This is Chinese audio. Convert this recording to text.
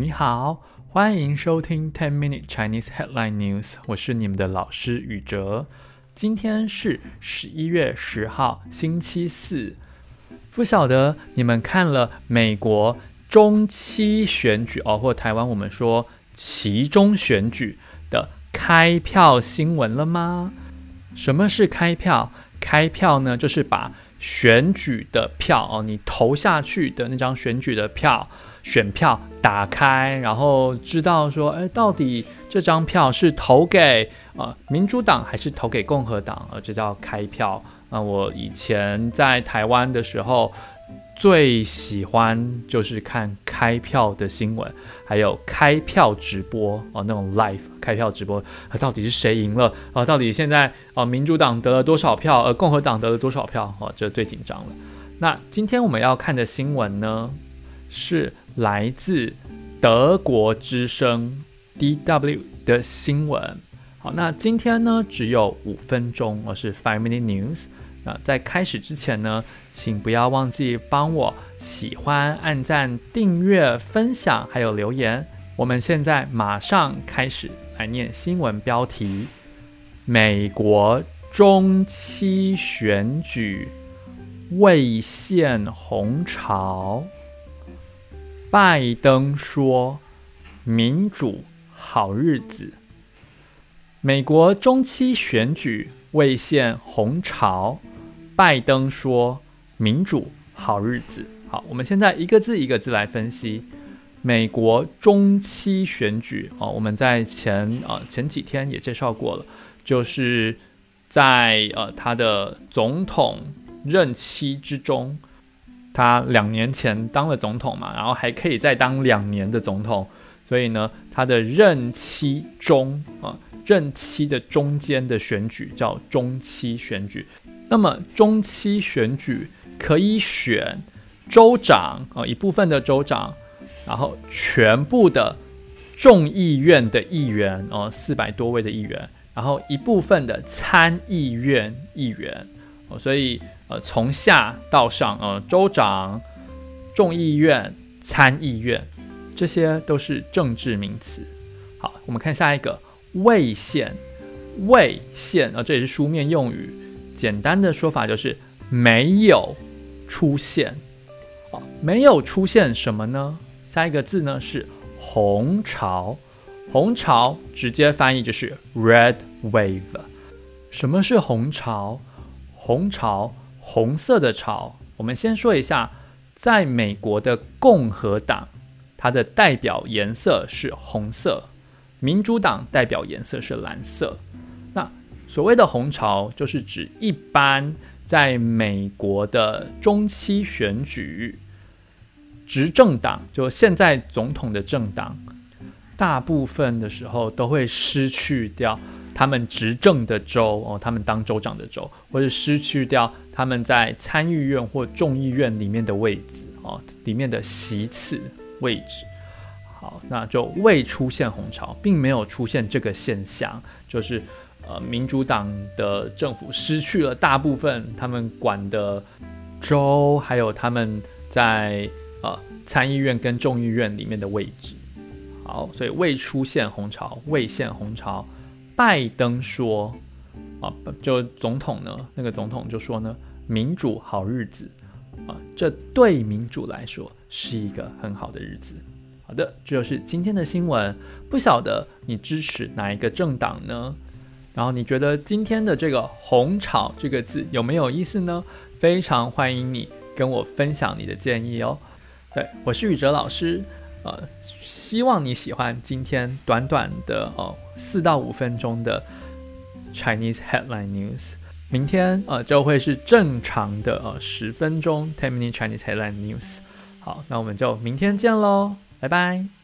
你好，欢迎收听 Ten Minute Chinese Headline News，我是你们的老师宇哲。今天是十一月十号，星期四。不晓得你们看了美国中期选举哦，或台湾我们说期中选举的开票新闻了吗？什么是开票？开票呢，就是把选举的票哦，你投下去的那张选举的票，选票打开，然后知道说，哎，到底这张票是投给呃民主党还是投给共和党？呃，这叫开票。那、我以前在台湾的时候，最喜欢就是看开票的新闻，还有开票直播哦、那种 live 开票直播，呃、到底是谁赢了？啊、呃，到底现在啊、呃、民主党得了多少票？呃，共和党得了多少票？哦、这最紧张了。那今天我们要看的新闻呢，是来自德国之声 DW 的新闻。好，那今天呢只有五分钟，我是 Five Minute News。那在开始之前呢，请不要忘记帮我喜欢、按赞、订阅、分享，还有留言。我们现在马上开始来念新闻标题：美国中期选举未现红潮，拜登说民主好日子。美国中期选举未现红潮。拜登说：“民主好日子。”好，我们现在一个字一个字来分析。美国中期选举哦，我们在前呃前几天也介绍过了，就是在呃他的总统任期之中，他两年前当了总统嘛，然后还可以再当两年的总统，所以呢，他的任期中啊，任期的中间的选举叫中期选举。那么中期选举可以选州长啊，一部分的州长，然后全部的众议院的议员哦，四百多位的议员，然后一部分的参议院议员哦，所以呃从下到上呃州长、众议院、参议院，这些都是政治名词。好，我们看下一个未现，未现啊，这也是书面用语。简单的说法就是没有出现，啊，没有出现什么呢？下一个字呢是红潮，红潮直接翻译就是 red wave。什么是红潮？红潮，红色的潮。我们先说一下，在美国的共和党，它的代表颜色是红色，民主党代表颜色是蓝色。那所谓的红潮，就是指一般在美国的中期选举，执政党就现在总统的政党，大部分的时候都会失去掉他们执政的州哦，他们当州长的州，或者失去掉他们在参议院或众议院里面的位置哦，里面的席次位置。好，那就未出现红潮，并没有出现这个现象，就是。呃，民主党的政府失去了大部分他们管的州，还有他们在呃参议院跟众议院里面的位置。好，所以未出现红潮，未现红潮。拜登说啊，就总统呢，那个总统就说呢，民主好日子啊，这对民主来说是一个很好的日子。好的，这就是今天的新闻。不晓得你支持哪一个政党呢？然后你觉得今天的这个“红潮”这个字有没有意思呢？非常欢迎你跟我分享你的建议哦。对，我是宇哲老师，呃，希望你喜欢今天短短的哦四到五分钟的 Chinese Headline News。明天呃就会是正常的呃十分钟 Ten Minute Chinese Headline News。好，那我们就明天见喽，拜拜。